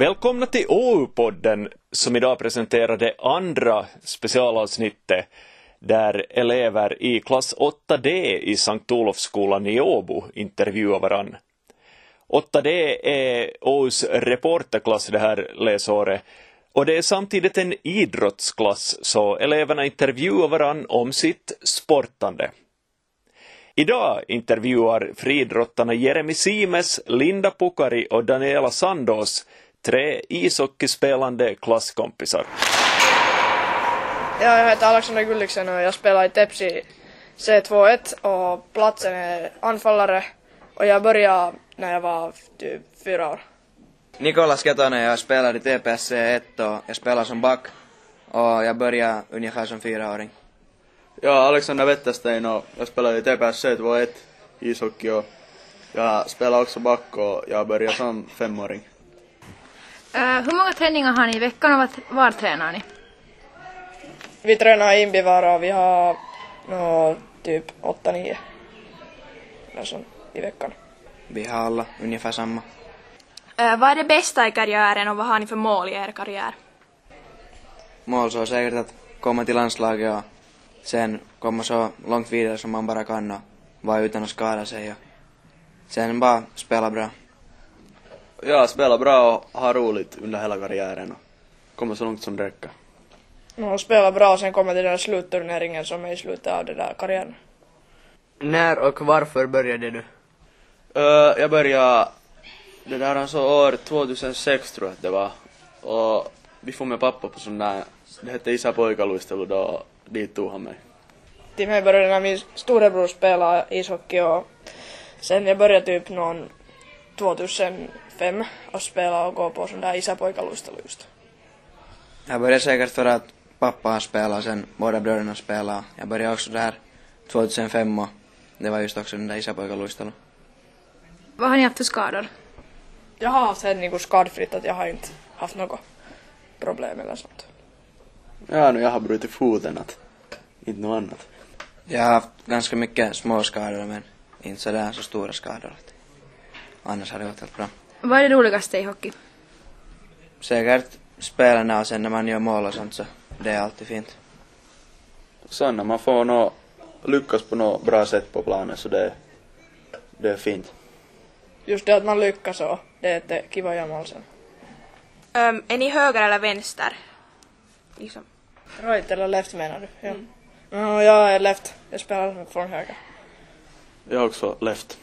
Välkomna till OU-podden som idag presenterar det andra specialavsnittet där elever i klass 8D i Sankt Olofsskolan i Åbo intervjuar varann. 8D är OUs reporterklass det här läsåret och det är samtidigt en idrottsklass så eleverna intervjuar varann om sitt sportande. Idag intervjuar friidrottarna Jeremy Simes, Linda Pukari och Daniela Sandås tre ishockeyspelande klasskompisar. Ja, jag heter Alexander Gulliksen och jag spelar i Tepsi C21 och platsen är anfallare och jag började när jag var typ fyra år. Nikolas Ketonen, jag spelar i TPS C1 och jag spelar som back och jag började ungefär som fyraåring. Jag är Alexander Wetterstein och jag spelar i TPS C21 ishockey och jag spelar också back och jag började som femåring. Uh, hur många träningar har ni i veckan och var, var tränar ni? Vi tränar i Imbivaara och vi har nå, typ 8-9 sånt i veckan. Vi har alla ungefär samma. Uh, vad är det bästa i karriären och vad har ni för mål i er karriär? Mål så är säkert att komma till landslaget och sen komma så långt vidare som man bara kan och vara utan att skada sig och sen bara spela bra. Jag spelar bra och har roligt under hela karriären och kommer så långt som det räcker. Nå, spela bra och sen kommer till den där slutturneringen som är i slutet av den där karriären. När och varför började du? Uh, jag började, det där alltså år 2006 tror jag att det var. Och vi får med pappa på sån där, det hette Isä pojkaluistelu då, dit tog han mig. Till mig började när min storebror spela ishockey och sen jag började typ någon 2005 och spela och gå på sån där isäpojkaluistelu just. Jag började säkert för att pappa har spelat och sen båda bröderna spelat. Jag började också där 2005 och det var just också den där isäpojkaluistelun. Vad har ni haft för skador? Jag har haft helt niinku skadfritt att jag har inte haft något problem eller sånt. Ja, nu jag har brutit foten att, inte något annat. Jag har haft ganska mycket små skador men inte sådär så stora skador. Annars har det gått helt bra. Vad är det roligaste i hockey? Säkert spelarna och sen när man gör mål och sånt så det är alltid fint. Sen när man får nå, lyckas på något bra sätt på planen så det, det är fint. Just det att man lyckas och det är det kiva göra mål sen. Um, är ni höger eller vänster? Liksom. Right eller left menar du? Ja. Mm. No, jag är left. Jag spelar från höger. Jag också left.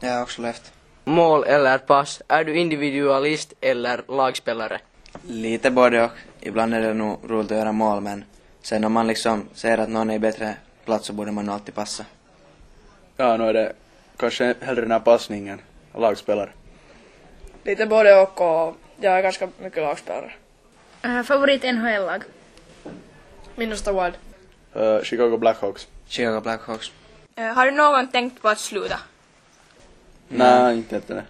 Jag också left. Mål eller pass, är du individualist eller lagspelare? Lite både och. Ibland är det nog roligt att göra mål men sen om man liksom ser att någon är i bättre plats så borde man nog alltid passa. Ja, nu är det kanske hellre den här passningen, lagspelare. Lite både och och jag är ganska mycket lagspelare. Uh, favorit NHL-lag? Minnesota Wild. Uh, Chicago Blackhawks. Chicago Blackhawks. Uh, har du någon tänkt på att sluta? Nej, inte efter det.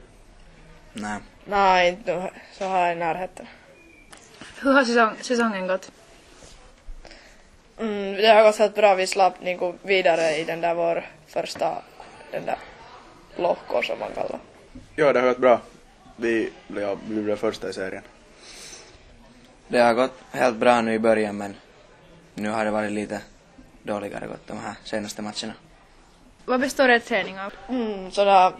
Nej. Nej, inte nu. så har jag i närheten. Hur har säsong, säsongen gått? Mm, det har gått helt bra. Vi slapp niinku vidare i den där vår första, den där lohko som man kallar. Ja, det har gått bra. Vi blev, vi blev första i serien. Det har gått helt bra nu i början men nu har det varit lite dåligare gått de här senaste matcherna. Vad består er träning av? Mm, sådär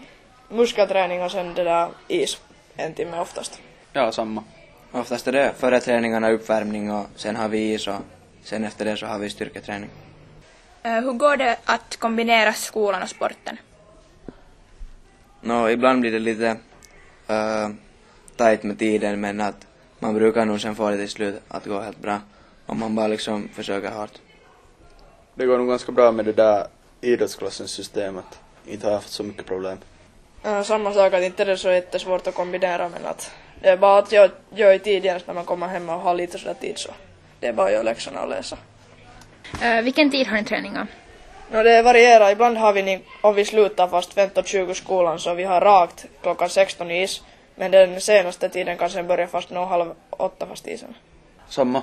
muskelträning och sen det där is en timme oftast. Ja, samma. Oftast är det före träningarna uppvärmning och sen har vi is och sen efter det så har vi styrketräning. Uh, hur går det att kombinera skolan och sporten? Nå, ibland blir det lite uh, tajt med tiden men att man brukar nog sen få det till slut att gå helt bra om man bara liksom försöker hårt. Det går nog ganska bra med det där idrottsklassens systemet. Inte har haft så mycket problem. Ja, samma sak att inte det är så jättesvårt att kombinera men att det är bara att jag gör i tidigare när man kommer hem och har lite sådär tid så det är bara att göra läxorna och läsa. Uh, vilken tid har ni träningar? No, det varierar. Ibland har vi, om vi slutar fast 15-20 skolan så vi har rakt klockan 16 is. Men den senaste tiden kan sen börja fast nå halv åtta fast isen. Samma.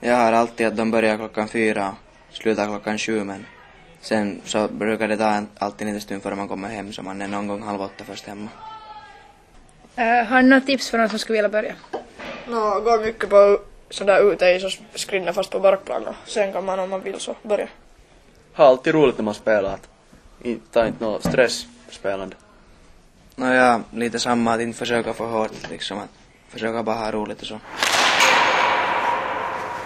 Jag har alltid att de börjar klockan fyra och slutar klockan sju men sen så brukar det ta alltid en liten stund före man kommer hem så man är någon gång halv åtta först hemma. Uh, har ni några tips för någon som skulle vilja börja? Nå, går mycket på sådär ute i så skrinna fast på barkplan och sen kan man om man vill så börja. Ha alltid roligt när man spelar. Att inte, ta inte någon stress spelande. Nåja, lite samma att inte försöka för hårt liksom. Att försöka bara ha roligt och så.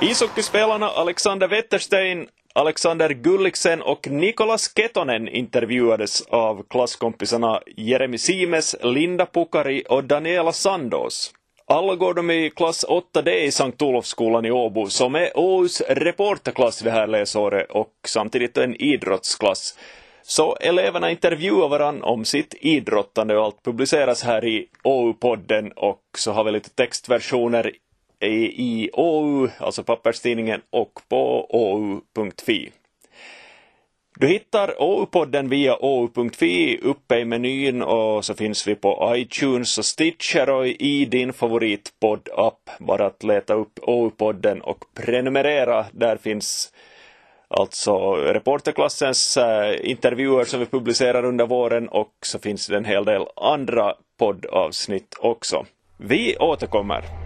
Ishockeyspelarna Alexander Wetterstein, Alexander Gulliksen och Nikolas Ketonen intervjuades av klasskompisarna Jeremy Simes, Linda Pukari och Daniela Sandås. Alla går de i klass 8D i Sankt Olofsskolan i Åbo som är Åhus reporterklass det här läsåret och samtidigt en idrottsklass. Så eleverna intervjuar varann om sitt idrottande och allt publiceras här i OU-podden och så har vi lite textversioner i, i OU, alltså papperstidningen, och på ou.fi. Du hittar OU-podden via ou.fi uppe i menyn och så finns vi på iTunes och Stitcher och i din favoritpodd-app. Bara att leta upp OU-podden och prenumerera. Där finns alltså reporterklassens eh, intervjuer som vi publicerar under våren och så finns det en hel del andra poddavsnitt också. Vi återkommer.